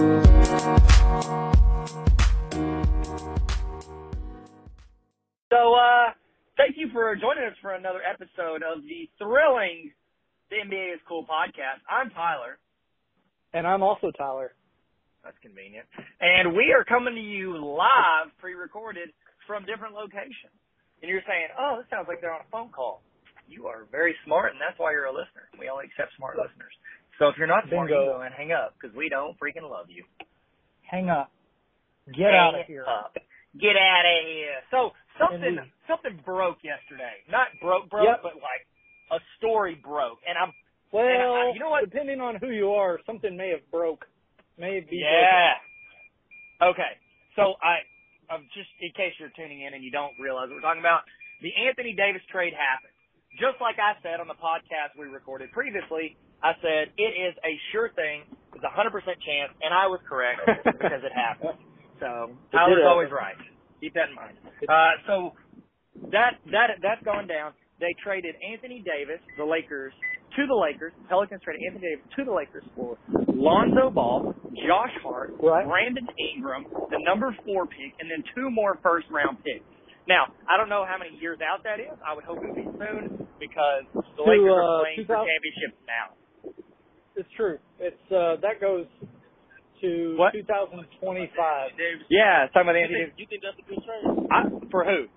So, uh, thank you for joining us for another episode of the thrilling The NBA is Cool podcast. I'm Tyler. And I'm also Tyler. That's convenient. And we are coming to you live, pre-recorded from different locations. And you're saying, oh, this sounds like they're on a phone call. You are very smart, and that's why you're a listener. We only accept smart listeners. So if you're not smart, go and hang up because we don't freaking love you. Hang up. Get Hang out of here. Up. Get out of here. So something something broke yesterday. Not broke broke, Yep. but like a story broke. And I'm Well, And I- you know what? depending on who you are, something may have broke. May be Yeah. Okay. So I, I'm just in case you're tuning in and you don't realize what we're talking about, the Anthony Davis trade happened. Just like I said on the podcast we recorded previously, I said it is a sure thing. It's a hundred percent chance, and I was correct because it happened. So It Tyler's always right. Keep that in mind. Uh, so that that that's gone down. They traded Anthony Davis, the Lakers, to the Lakers. Pelicans traded Anthony Davis to the Lakers for Lonzo Ball, Josh Hart, Right. Brandon Ingram, the number four pick, and then two more first round picks. Now, I don't know how many years out that is. I would hope it would be soon because the To, Lakers uh, are playing for championships now. It's true. It's uh that goes to What? 2025. Yeah, talking about You Anthony think, you think that's a good trade I, for who?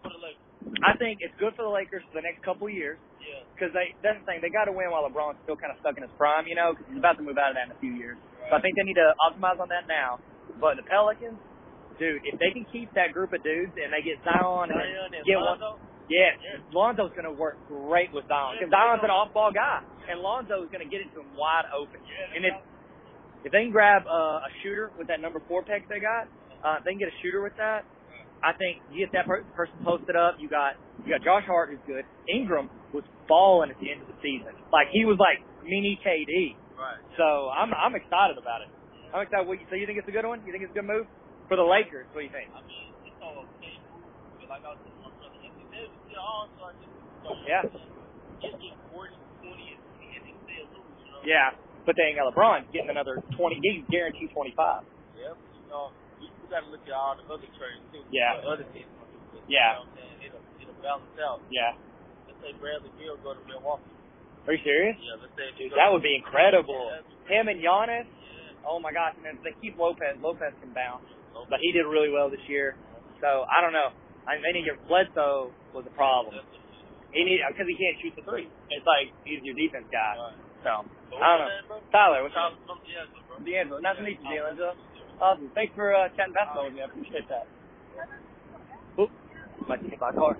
for the Lakers? I think it's good for the Lakers for the next couple of years. Yeah. because they that's the thing they got to win while LeBron's still kind of stuck in his prime, you know, because he's about to move out of that in a few years. So I think they need to optimize on that now. But the Pelicans, dude, if they can keep that group of dudes and they get Zion and Zion and get one, Lonzo? yeah, Yeah. Lonzo's gonna work great with Zion because Zion's an off-ball guy, and Lonzo's gonna get it to him wide open. And if if they can grab uh, a shooter with that number four pick they got, uh, if they can get a shooter with that. I think you get that per- person posted up. You got you got Josh Hart who's good. Ingram was balling at the end of the season. Like he was like mini KD. Right. So I'm I'm excited about it. I'm excited. What, so you think it's a good one? You think it's a good move for the Lakers? What do you think? I mean, it's all okay. But like I was saying, my brother, Anthony Davis, he all star just Yeah. Just get 40, 20, and and he still lose, you know? Yeah, but they ain't got LeBron getting another 20. He's guaranteed 25. Yeah, but you know, you, you got to look at all the other trades too. Yeah. The other teams. gonna do good, Yeah. You know what I'm saying? It'll, it'll balance out. Yeah. Let's say Bradley Beal go to Milwaukee. Are you serious? Yeah, let's say Dude, that would be incredible. Yeah, Him and Giannis. Yeah. Oh my gosh, and then they keep Lopez. Lopez can bounce, Okay. but he did really well this year. So I don't know. I mean, your need to Bledsoe was a problem. That's what it is. He need because he can't shoot the three. It's like he's your defense guy. Right. So But I don't know. what's name. Tyler, what's Tyler up? from D'Angelo, bro. D'Angelo. Nice to meet you, D'Angelo. Awesome. Thanks for uh, chatting basketball with me. I appreciate that. Oop. Might get hit by car.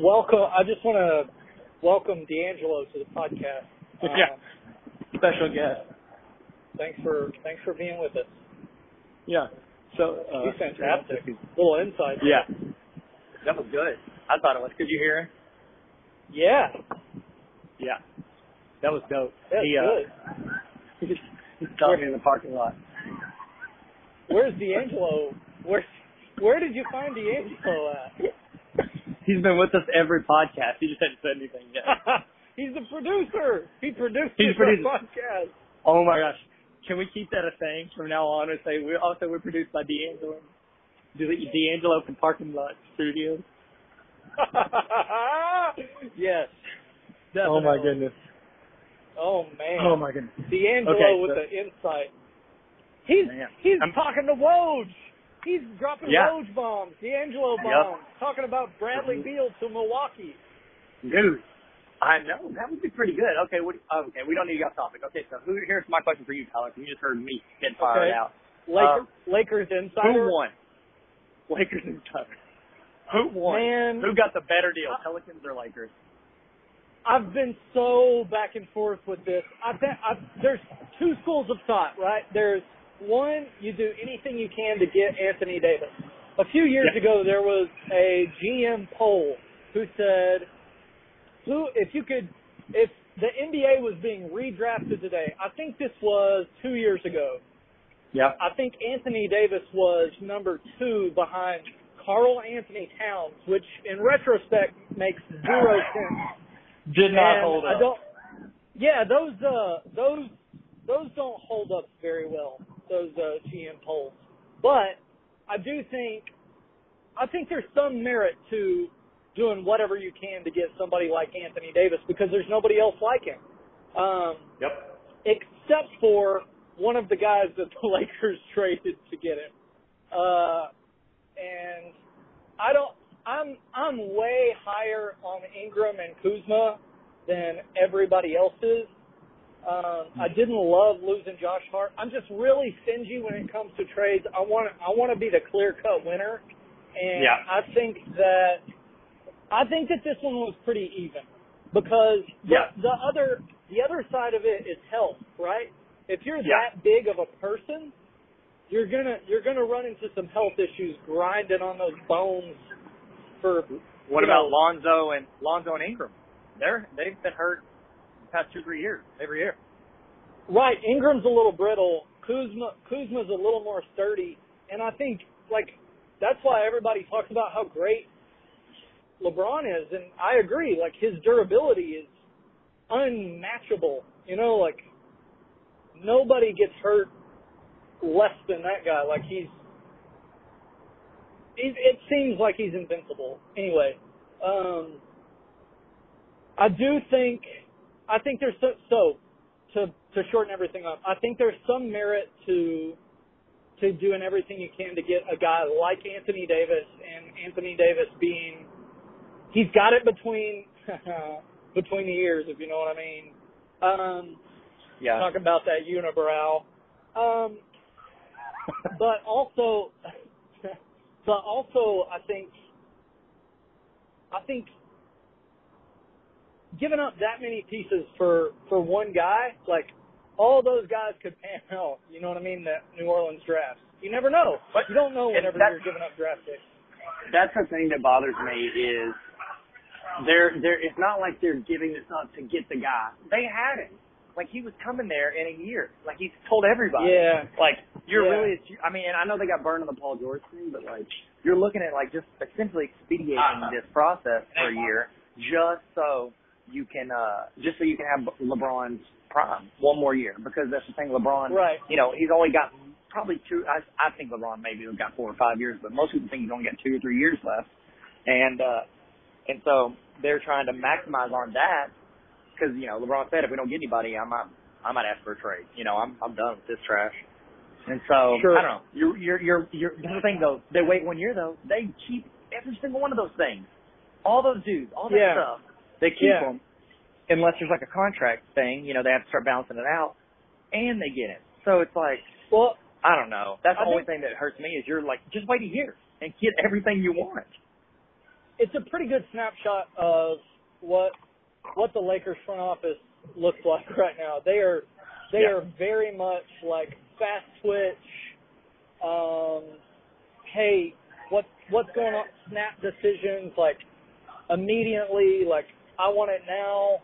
Welcome. I just want to welcome D'Angelo to the podcast. Um, Yeah. Special guest. Thanks for thanks for being with us. Yeah. So uh, He's fantastic. Little insight. Yeah. That was good. I thought it was. Could you hear him? Yeah. Yeah. That was dope. That's he, uh, good. He's talking in the parking lot. Where's D'Angelo? Where where did you find D'Angelo at? He's been with us every podcast. He just hadn't said anything yet. He's the producer. He produces He's our podcast. oh my gosh. Can we keep that a thing from now on and say we also we're produced by D'Angelo? D'Angelo from Parking Lot Studios. yes. Oh my goodness. Oh man. Oh my goodness. D'Angelo Okay, with so- the insight. He's Man. he's I'm- talking to Woj. He's dropping Yeah. Woj bombs, D'Angelo Yep. bombs, talking about Bradley Mhm. Beal to Milwaukee. Dude. I know that would be pretty good. Okay, what? Okay, we don't need to get off topic. Okay, so who, here's my question for you, Tyler. You just heard me get fired Okay. out. Laker, uh, Lakers insider. Who won? Lakers and Who won? Man, Who got the better deal, I- Pelicans or Lakers? I've been so back and forth with this. I think I, there's two schools of thought, right? There's one, you do anything you can to get Anthony Davis. A few years Yeah. ago, there was a GM poll who said, "Who, if you could, if the NBA was being redrafted today, I think this was two years ago. Yeah. I think Anthony Davis was number two behind Karl-Anthony Towns, which in retrospect makes zero sense. Did not And hold I up. don't. Yeah, those uh those those don't hold up very well. Those uh, GM polls, but I do think I think there's some merit to doing whatever you can to get somebody like Anthony Davis because there's nobody else like him. Um, Yep. except for one of the guys that the Lakers traded to get him. Uh, and I don't. I'm I'm way higher on Ingram and Kuzma than everybody else is. Um, I didn't love losing Josh Hart. I'm just really stingy when it comes to trades. I want I want to be the clear cut winner, and Yeah. I think that I think that this one was pretty even because Yeah. the, the other the other side of it is health, right? If you're Yeah. that big of a person, you're gonna you're gonna run into some health issues grinding on those bones for What about know, Lonzo and Lonzo and Ingram? They're they've been hurt the past two three years every year. Right, Ingram's a little brittle. Kuzma Kuzma's a little more sturdy, and I think like that's why everybody talks about how great LeBron is, and I agree. Like his durability is unmatchable. You know, like nobody gets hurt less than that guy. Like he's, he's it seems like he's invincible. Anyway, um, I do think I think there's so, so to to shorten everything up. I think there's some merit to to doing everything you can to get a guy like Anthony Davis and Anthony Davis being he's got it between between the ears if you know what I mean. Um Yeah. talk about that unibrow. Um but also but also I think I think giving up that many pieces for for one guy, like all those guys could pan out. You know what I mean? That New Orleans draft. You never know. But- you don't know whenever you're giving up draft picks. That's the thing that bothers me is they're they're it's not like they're giving this up to get the guy. They had him. Like he was coming there in a year. Like he's told everybody. Yeah. Like you're Yeah. really. I mean, and I know they got burned on the Paul George thing, but like you're looking at like just essentially expediting this process for a year just so you can uh just so you can have LeBron's prime one more year because that's the thing. LeBron, Right. You know, he's only got probably two. I I think LeBron maybe has got four or five years, but most people think he's only got two or three years left, and uh and so they're trying to maximize on that because you know LeBron said if we don't get anybody, I might I might ask for a trade. You know, I'm I'm done with this trash. And so Sure. I don't know. You're you're you're you're the thing though. They wait one year though. They keep every single one of those things. All those dudes, all that Yeah. stuff. They keep Yeah. them unless there's like a contract thing. You know, they have to start balancing it out, and they get it. So it's like Well, I don't know. That's I the only thing that hurts me is you're like just wait a year and get everything you want. It's a pretty good snapshot of what what the Lakers front office looks like right now. They are they Yeah. are very much like fast switch. Um, hey, what what's going on? Snap decisions like immediately. Like I want it now.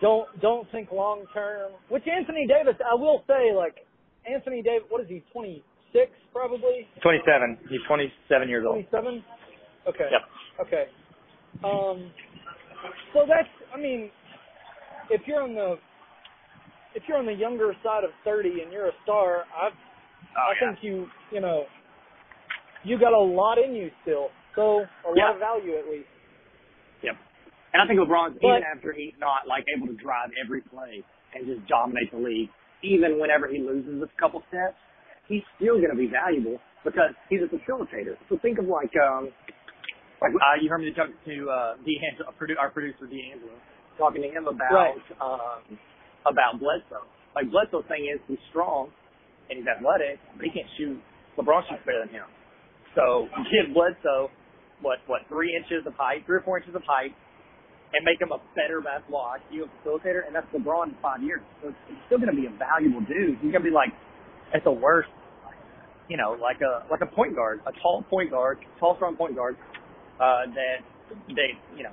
Don't don't think long term. Which Anthony Davis, I will say, like Anthony Davis, what is he? Twenty six probably. 27. He's 27 years old. 27? Okay. Yep. Okay. Um, so that's, I mean, if you're on the, if you're on the younger side of 30 and you're a star, I, I think you, you know, you got a lot in you still. So a Yeah. lot of value at least. Yep. And I think LeBron's But- even after he's not like able to drive every play and just dominate the league, even whenever he loses a couple steps, he's still going to be valuable because he's a facilitator. So think of like um like Uh, you heard me talk to uh, D'Angelo, produ- our producer D'Angelo. talking to him about Right. um about Bledsoe. Like Bledsoe's thing is he's strong and he's athletic, but he can't shoot. LeBron shoots better than him. So give Bledsoe what what three inches of height, three or four inches of height, and make him a better basketball IQ facilitator, and that's LeBron in five years. So it's, it's still going to be a valuable dude. He's going to be like at the worst, you know, like a like a point guard, a tall point guard, tall strong point guard uh, that they you know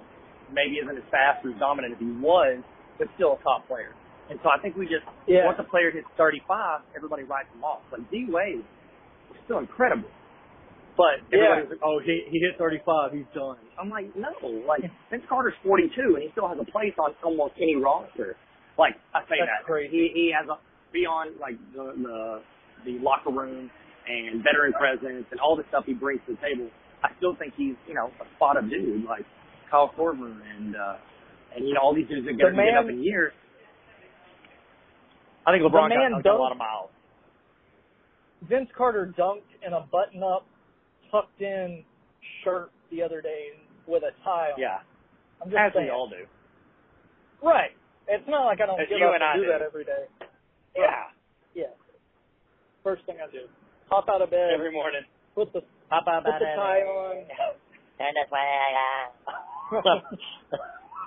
maybe isn't as fast or as dominant as he was, but still a top player. And so I think we just Yeah. once a player hits 35, everybody writes him off. Like D Wade was still incredible, but Yeah. like, oh, he he hit 35, he's done. I'm like, no, like Vince Carter's 42 and he still has a place on almost any roster. Like I say That's that crazy. he he has a beyond like the the, the locker room and veteran presence and all the stuff he brings to the table, I still think he's you know a spot up dude like Kyle Korver and uh, and you know all these dudes that The get, get up in years. I think LeBron got, got a dunked- lot of miles. Vince Carter dunked in a button-up, tucked-in shirt the other day with a tie on. Yeah, I'm just as saying. we all do. Right. It's not like I don't As get up and I and do do. that every day. Yeah, Yeah. First thing I do. Hop out of bed, every morning. put the Up put the tie on, that's why I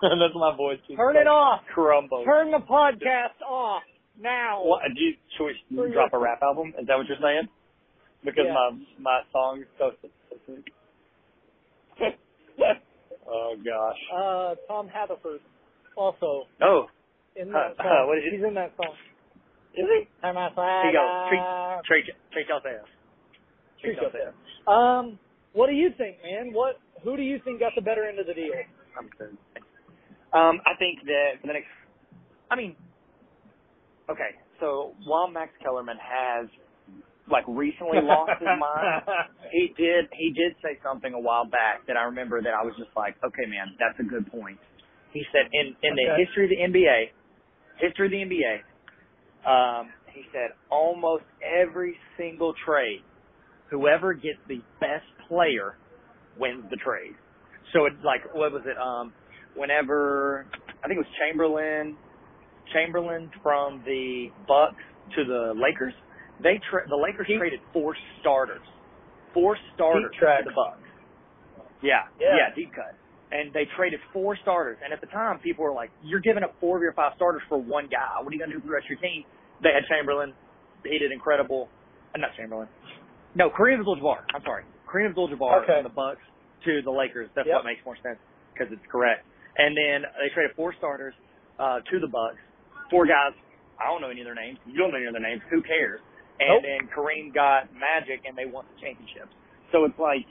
That's my voice. keeps turn it off. Crumble. Turn the podcast off now. What, do you, should we For your- drop a rap album? Is that what you're saying? Because Yeah. my my song is so oh gosh. Uh, Tom Haverford also Oh, in Uh, that song. what is it? He's in that song. is he? Turn my Here you go. Treat flag treat treat yourself. Treat yourself. yourself. Um, what do you think, man? What? Who do you think got the better end of the deal? I'm. Um, I think that for the next, I mean, okay, so while Max Kellerman has like recently lost his mind, he did he did say something a while back that I remember that I was just like, okay, man, that's a good point. He said in in the history of the NBA, history of the NBA, um, he said almost every single trade, whoever gets the best player wins the trade. So it's like what was it? Um, whenever I think it was Chamberlain, Chamberlain from the Bucks to the Lakers, they tra- the Lakers Deep- traded four starters, four starters to the Bucks. Yeah, Yeah. yeah, deep cut. And they traded four starters. And at the time, people were like, "You're giving up four of your five starters for one guy. What are you gonna do for the rest of your team?" They had Chamberlain. He did incredible. Uh, not Chamberlain. No, Kareem Abdul-Jabbar. I'm sorry, Kareem Abdul-Jabbar Okay. from the Bucks to the Lakers. That's Yep. what makes more sense because it's correct. And then they traded four starters uh, to the Bucks. Four guys. I don't know any of their names. You don't know any of their names. Who cares? And Nope. then Kareem got Magic, and they won the championship. So it's like,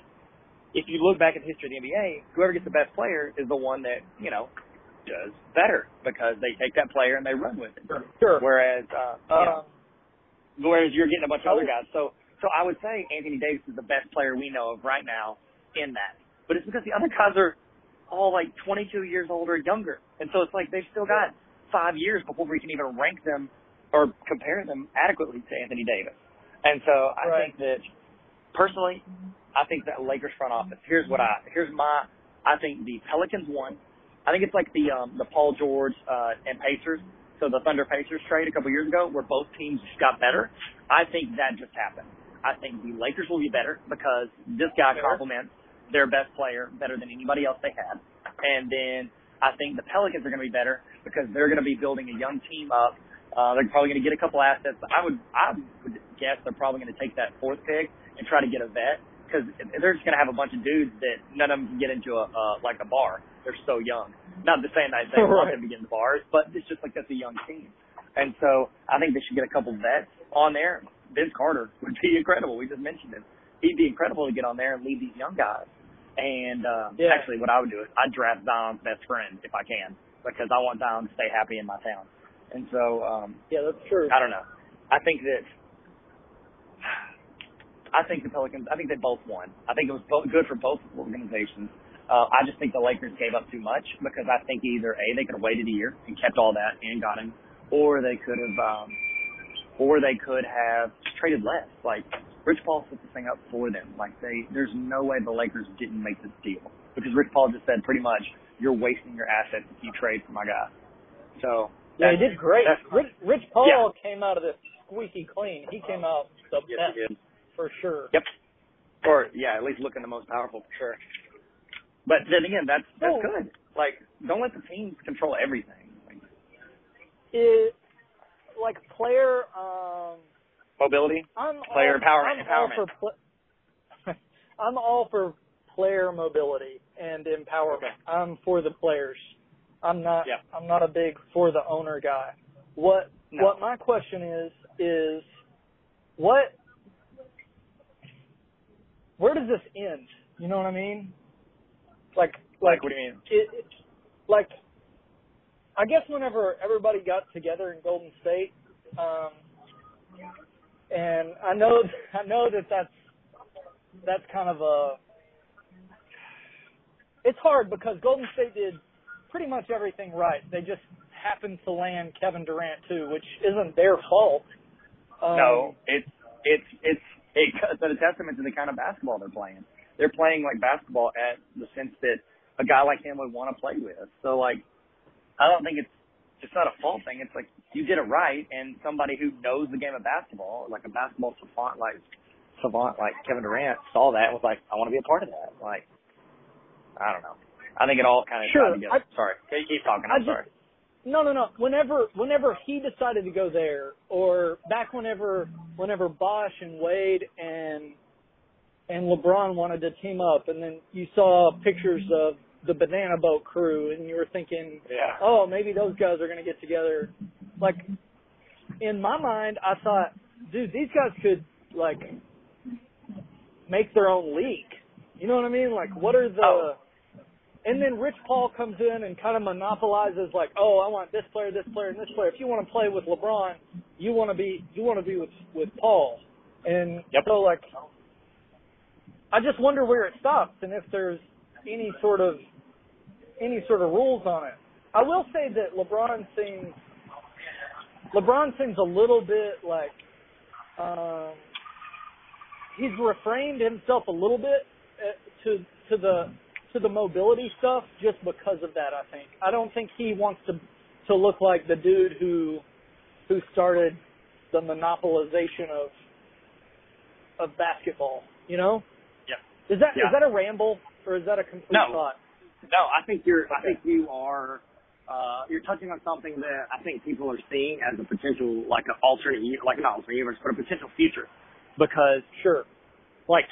if you look back at the history of the NBA, whoever gets the best player is the one that you know does better because they take that player and they run with it. Sure. Whereas, uh, you know, Um, whereas you're getting a bunch of Oh. other guys. So, so I would say Anthony Davis is the best player we know of right now in that. But it's because the other guys are all like 22 years old or younger, and so it's like they've still got five years before we can even rank them or compare them adequately to Anthony Davis. And so I Right. think that personally, I think that Lakers front office. Here's what I here's my I think the Pelicans won. I think it's like the um the Paul George uh and Pacers. So the Thunder Pacers trade a couple years ago where both teams just got better. I think that just happened. I think the Lakers will be better because this guy Sure. complements their best player better than anybody else they had. And then I think the Pelicans are going to be better because they're going to be building a young team up. Uh, they're probably going to get a couple assets. I would, I would guess they're probably going to take that fourth pick and try to get a vet because they're just going to have a bunch of dudes that none of them can get into a uh, like a bar. They're so young. Not to saying that they want Right. them to get into bars, but it's just like that's a young team. And so I think they should get a couple vets on there. Vince Carter would be incredible. We just mentioned him. He'd be incredible to get on there and lead these young guys. And um, Yeah. actually, what I would do is I'd draft Zion's best friend if I can because I want Zion to stay happy in my town. And so um, yeah, that's true. I don't know. I think that I think the Pelicans. I think they both won. I think it was both good for both organizations. Uh, I just think the Lakers gave up too much because I think either a they could have waited a year and kept all that and got him, or they could have, um, or they could have traded less. Like Rich Paul set this thing up for them. Like they, there's no way the Lakers didn't make this deal because Rich Paul just said pretty much you're wasting your assets if you trade for my guy. So Yeah, he did great. Rich, Rich Paul Yeah. came out of this squeaky clean. He came out the Yes, best for sure. Yep. Or yeah, at least looking the most powerful for sure. But then again, that's that's Oh. good. Like, don't let the teams control everything. Like, It like player. Um, mobility. I'm Player all, empowerment- I'm all for I'm all for player mobility and empowerment. Okay. I'm for the players. I'm not. Yeah. I'm not a big for the owner guy. What No. What my question is is what where does this end? You know what I mean? Like Like, what do you mean? it, it like I guess whenever everybody got together in Golden State, Um, and I know I know that that's that's kind of a it's hard because Golden State did pretty much everything right. They just happened to land Kevin Durant too, which isn't their fault. Um, no, it's it's it's it's a testament to the kind of basketball they're playing. They're playing like basketball at the sense that a guy like him would want to play with. So like, I don't think it's it's not a fault thing. It's like you did it right, and somebody who knows the game of basketball, like a basketball savant like savant like Kevin Durant, saw that and was like, I want to be a part of that. Like, I don't know. I think it all kind of Sure. I- sorry, keep keep talking. I I'm just- sorry. No, no, no. Whenever, whenever he decided to go there, or back whenever, whenever Bosh and Wade and and LeBron wanted to team up, and then you saw pictures of the Banana Boat crew, and you were thinking, Yeah. oh, maybe those guys are going to get together. Like, in my mind, I thought, dude, these guys could like make their own league. You know what I mean? Like, what are the Oh. and then Rich Paul comes in and kind of monopolizes like, oh, I want this player, this player, and this player. If you want to play with LeBron, you want to be you want to be with with Paul. And Yep. so like, I just wonder where it stops and if there's any sort of any sort of rules on it. I will say that LeBron seems LeBron seems a little bit like um, he's refrained himself a little bit uh, to to the to the mobility stuff just because of that. I think I don't think he wants to to look like the dude who who started the monopolization of of basketball. You know? Yeah. Is that is Yeah. that a ramble or is that a complete No. thought? No, I think you're. I think you are. Uh, you're touching on something that I think people are seeing as a potential, like an alternate, like not alternate universe, but a potential future. Because, Sure. like,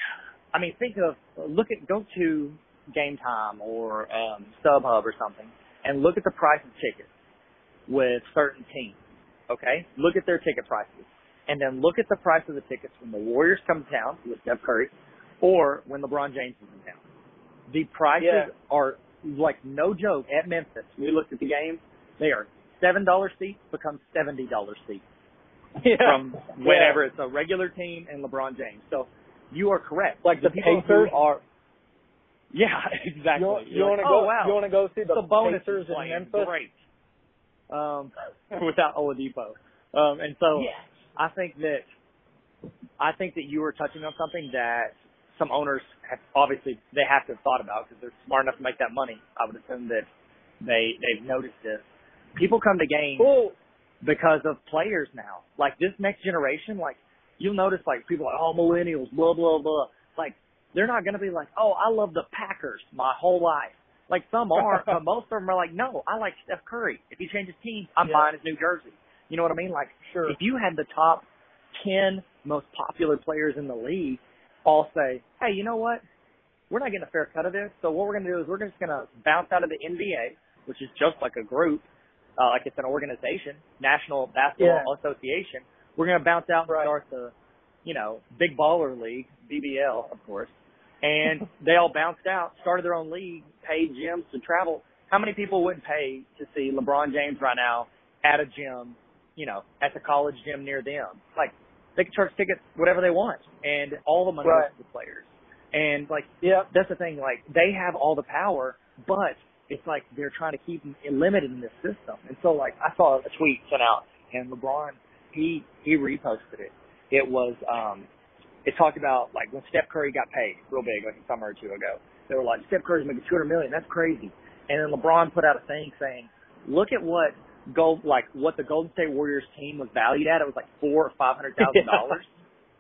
I mean, think of look at go to Game Time or um, StubHub or something, and look at the price of tickets with certain teams. Okay, look at their ticket prices, and then look at the price of the tickets when the Warriors come to town with Steph Curry, or when LeBron James is in town. The prices Yeah. are like no joke at Memphis. We looked at the games. they are seven dollar seats become seventy dollar seats Yeah. from whenever it's a regular team and LeBron James. So you are correct. Like the people Pacers? are. Yeah, exactly. You, you want to like, go? oh, wow. You want to go see the, the Pacers in Memphis? great. Um, without Oladipo. Um, and so I think that I think that you were touching on something that some owners have obviously they have to have thought about because they're smart enough to make that money. I would assume that they they've noticed this. People come to games Well, because of players now. Like this next generation, like you'll notice like people like, oh millennials, blah blah blah. Like they're not gonna be like, oh I love the Packers my whole life. Like some are, but most of them are like, no, I like Steph Curry. If he changes teams, I'm Yeah. buying his New Jersey. You know what I mean? Like sure. if you had the top ten most popular players in the league all say, hey, you know what? We're not getting a fair cut of this, so what we're gonna do is we're just gonna bounce out of the NBA, which is just like a group, uh, like it's an organization, National Basketball Association. We're gonna bounce out and Right. start the, you know, Big Baller League, BBL, of course. And they all bounced out, started their own league, paid gyms to travel. How many people wouldn't pay to see LeBron James right now at a gym, you know, at the college gym near them? Like they can charge tickets whatever they want, and all the money Right. goes to the players. And like yeah. that's the thing. Like they have all the power, but it's like they're trying to keep them limited in this system. And so like I saw a tweet sent out, and LeBron he he reposted it. It was um it talked about like when Steph Curry got paid real big like a summer or two ago. They were like Steph Curry's making 200 million. That's crazy. And then LeBron put out a thing saying, look at what gold like what the Golden State Warriors team was valued at. It was like four or five hundred thousand dollars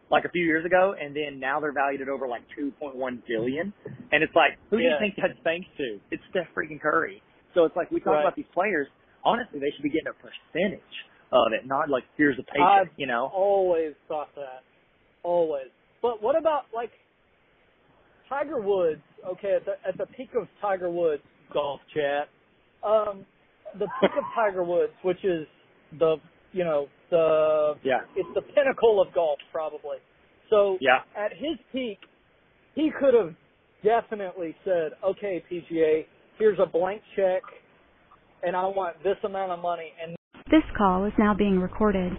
like a few years ago, and then now they're valued at over like 2.1 billion. And it's like, who do you Yeah. think that's thanks to? It's Steph freaking Curry. So it's like we talk Right. about these players. Honestly, they should be getting a percentage of it, not like here's a paycheck. You know? always thought that. Always. But what about like Tiger Woods? Okay, at the at the peak of Tiger Woods golf chat, um, the peak of Tiger Woods, which is the you know the Yeah. it's the pinnacle of golf probably. So Yeah. at his peak, he could have definitely said, "Okay, PGA, here's a blank check, and I want this amount of money." And This call is now being recorded.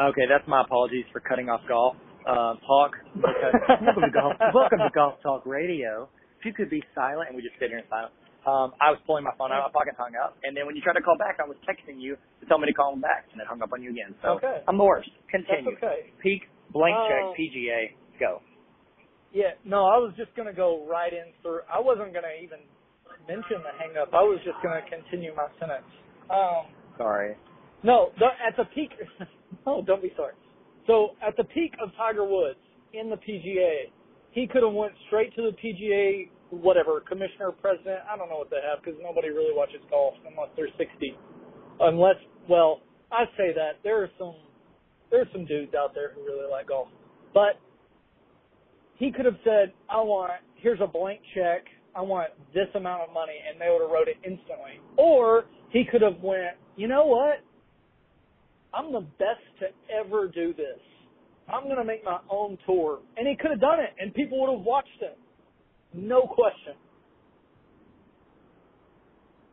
Okay, that's my apologies for cutting off golf uh, talk. Because welcome to golf. Welcome to Golf Talk Radio. If you could be silent, and we just sit here in silence. Um, I was pulling my phone out of my pocket, hung up, and then when you tried to call back, I was texting you to tell me to call him back, and it hung up on you again. So Okay. I'm the worst. That's Continue. okay. Peak blank check Um, PGA. Go. Yeah, no, I was just gonna go right in through. I wasn't gonna even mention the hang up. I was just gonna continue my sentence. Um, Sorry. no, the, at the peak. no, don't be sorry. So at the peak of Tiger Woods in the PGA, he could have went straight to the PGA, whatever commissioner, president. I don't know what they have because nobody really watches golf unless they're 60. Unless, well, I say that there are some there are some dudes out there who really like golf, but he could have said, "I want here's a blank check. I want this amount of money," and they would have wrote it instantly. Or he could have went, "You know what? I'm the best to ever do this. I'm going to make my own tour," and he could have done it, and people would have watched him, no question.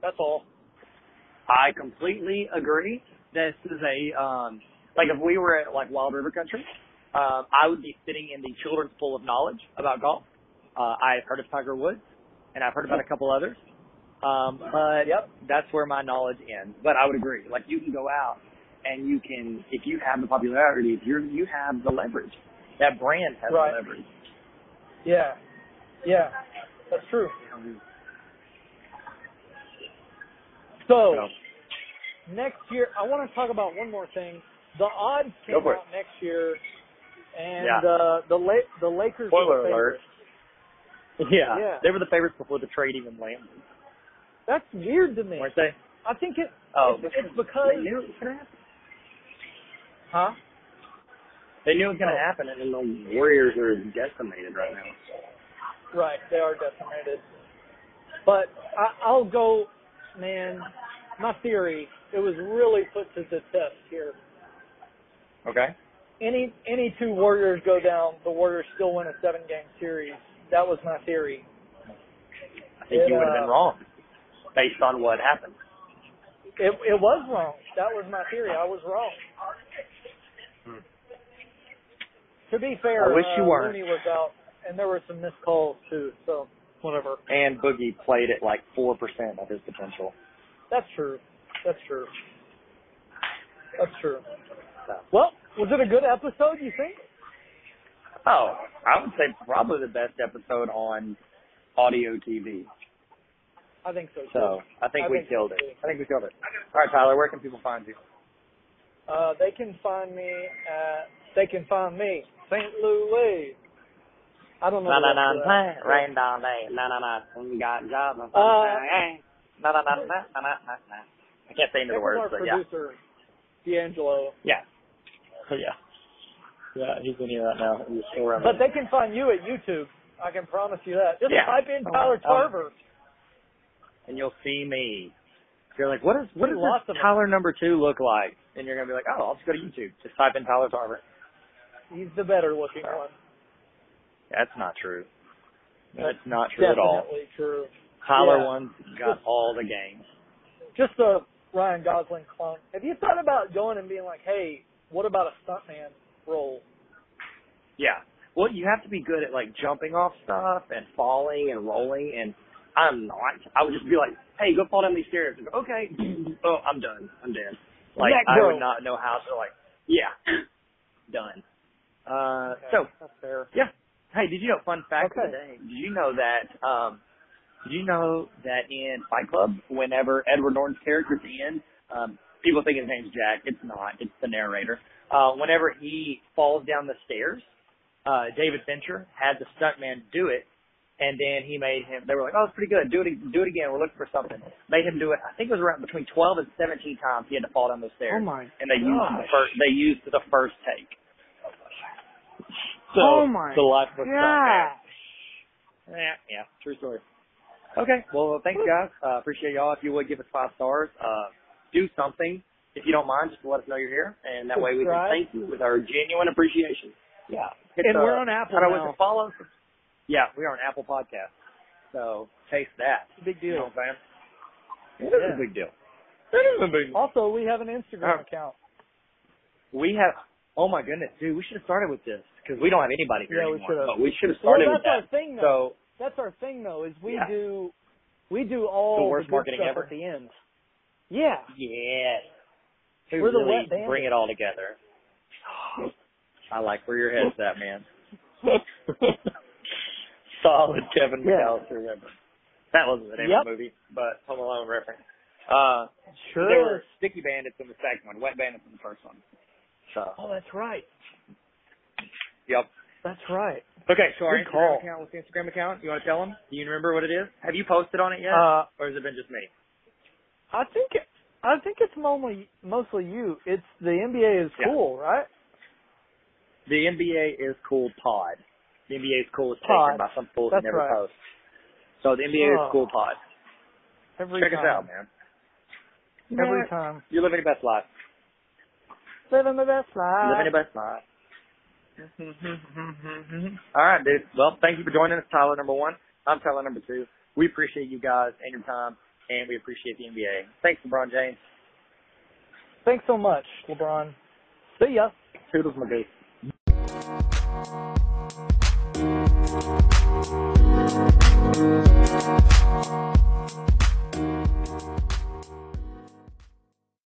That's all. I completely agree. This is a um like if we were at like Wild River Country, um, I would be sitting in the children's pool of knowledge about golf. Uh, I've heard of Tiger Woods, and I've heard about a couple others. Um, but Yep. that's where my knowledge ends. But I would agree. Like you can go out and you can, if you have the popularity, if you're you have the leverage. That brand has Right. the leverage. Yeah, yeah, that's true. So. Next year, I want to talk about one more thing. The odds came it. out next year, and Yeah. uh, the La- the Lakers Spoiler were the alert. yeah, Yeah. they were the favorites before the trade even landed, That's weird to me. weren't they? I think it. Oh, it's, it's because. they knew it was gonna happen. Huh? They knew it was gonna happen, and then the Warriors are decimated right now. Right, they are decimated. But I, I'll go, man. My theory, it was really put to the test here. Okay. Any any two Warriors go down, the Warriors still win a seven game series. That was my theory. I think you would have been uh, wrong based on what happened. It it was wrong. That was my theory. I was wrong. Hmm. To be fair, I wish uh, you weren't. Looney was out, and there were some missed calls too. So whatever. And Boogie played at like four percent of his potential. That's true. That's true. That's true. Well, was it a good episode? You think? Oh, I would say probably the best episode on audio TV. I think so. Too. So I think I we think killed it. too. I think we killed it. All right, Tyler, where can people find you? Uh, they can find me at. They can find me St. Louis. I don't know. Na na rest na rain down day. Na na na. We got job. Uh, Na na na na na na na. na. I can't say into That the words, but yeah, producer, D'Angelo. yeah. Yeah, yeah, he's in here right now. He's still around. But they can find you at YouTube. I can promise you that. Just Yeah. type in Oh, Tyler oh. Tarver. and you'll see me. You're like, what is what does this of Tyler number two look like? And you're gonna be like, oh, I'll just go to YouTube. Just type in Tyler Tarver. He's the better looking one. That's not true. That's not true at all. Definitely true. Tyler Yeah. one's got all the games. Just a Ryan Gosling clone. Have you thought about going and being like, hey, what about a stuntman role? Yeah. Well, you have to be good at like jumping off stuff and falling and rolling, and I'm not. I would just be like, "Hey, go fall down these stairs." And go, okay. oh, I'm done. I'm dead. Like I would not know how to like. Yeah. done. Uh. Okay, So that's fair. yeah. Hey, did you know? Fun fact Okay. of the day. Did you know that? Um. Did you know that in Fight Club, whenever Edward Norton's character at the end, um, people think his name's Jack. It's not. It's the narrator. Uh, whenever he falls down the stairs, uh, David Fincher had the stuntman do it, and then he made him. They were like, "Oh, it's pretty good. Do it. Do it again. We're looking for something." Made him do it. I think it was around between 12 and 17 times he had to fall down those stairs. Oh my and they used the first. They used the first take. So Oh my the life stuntman. gosh. Yeah, yeah, true story. Okay, well, thanks guys. Uh, appreciate y'all. If you would give us five stars, uh, do something if you don't mind, just let us know you're here, and that way we can thank you with our genuine appreciation. Yeah, Hit And we're on Apple I- now. follow. Yeah, we are on Apple Podcast. So taste that. Big You know deal. what I'm saying? It is Yeah. a big deal. It is a big deal. Also, we have an Instagram Uh, account. We have Oh my goodness, dude, we should have started with this because we don't have anybody here Yeah, we anymore. should have. But we should have Well, started that's with that. our thing though. So that's our thing though is we Yeah. do we do all The worst good marketing stuff ever? at the end. Yeah. yes, to We're the really wet bring it all together. I like where your head's at, man. Solid Kevin Yeah. McCallister remember. That wasn't the name Yep. of the movie, but Home Alone reference. Uh, Sure. There were Sticky Bandits in the second one, Wet Bandits in the first one. So, Oh, that's right. Yep. That's right. Okay, so our Good Instagram call. account, what's the Instagram account? You want to tell them? Do you remember what it is? Have you posted on it yet, Uh, or has it been just me? I think it, I think it's mostly mostly you. It's the NBA is Yeah. cool, right? The NBA is cool pod. The NBA is cool is Pod. taken by some fools That's who never right. post. So the NBA is cool pod. Every Check time. us out, man. Every Yeah. time. You're living your best life. Living the best life. living your best life. Mm-hmm, mm-hmm, mm-hmm, All right, dude. Well, thank you for joining us, Tyler number one. I'm Tyler number two. We appreciate you guys and your time, and we appreciate the NBA. Thanks, LeBron James. Thanks so much, LeBron. See ya. Toodles, my dude.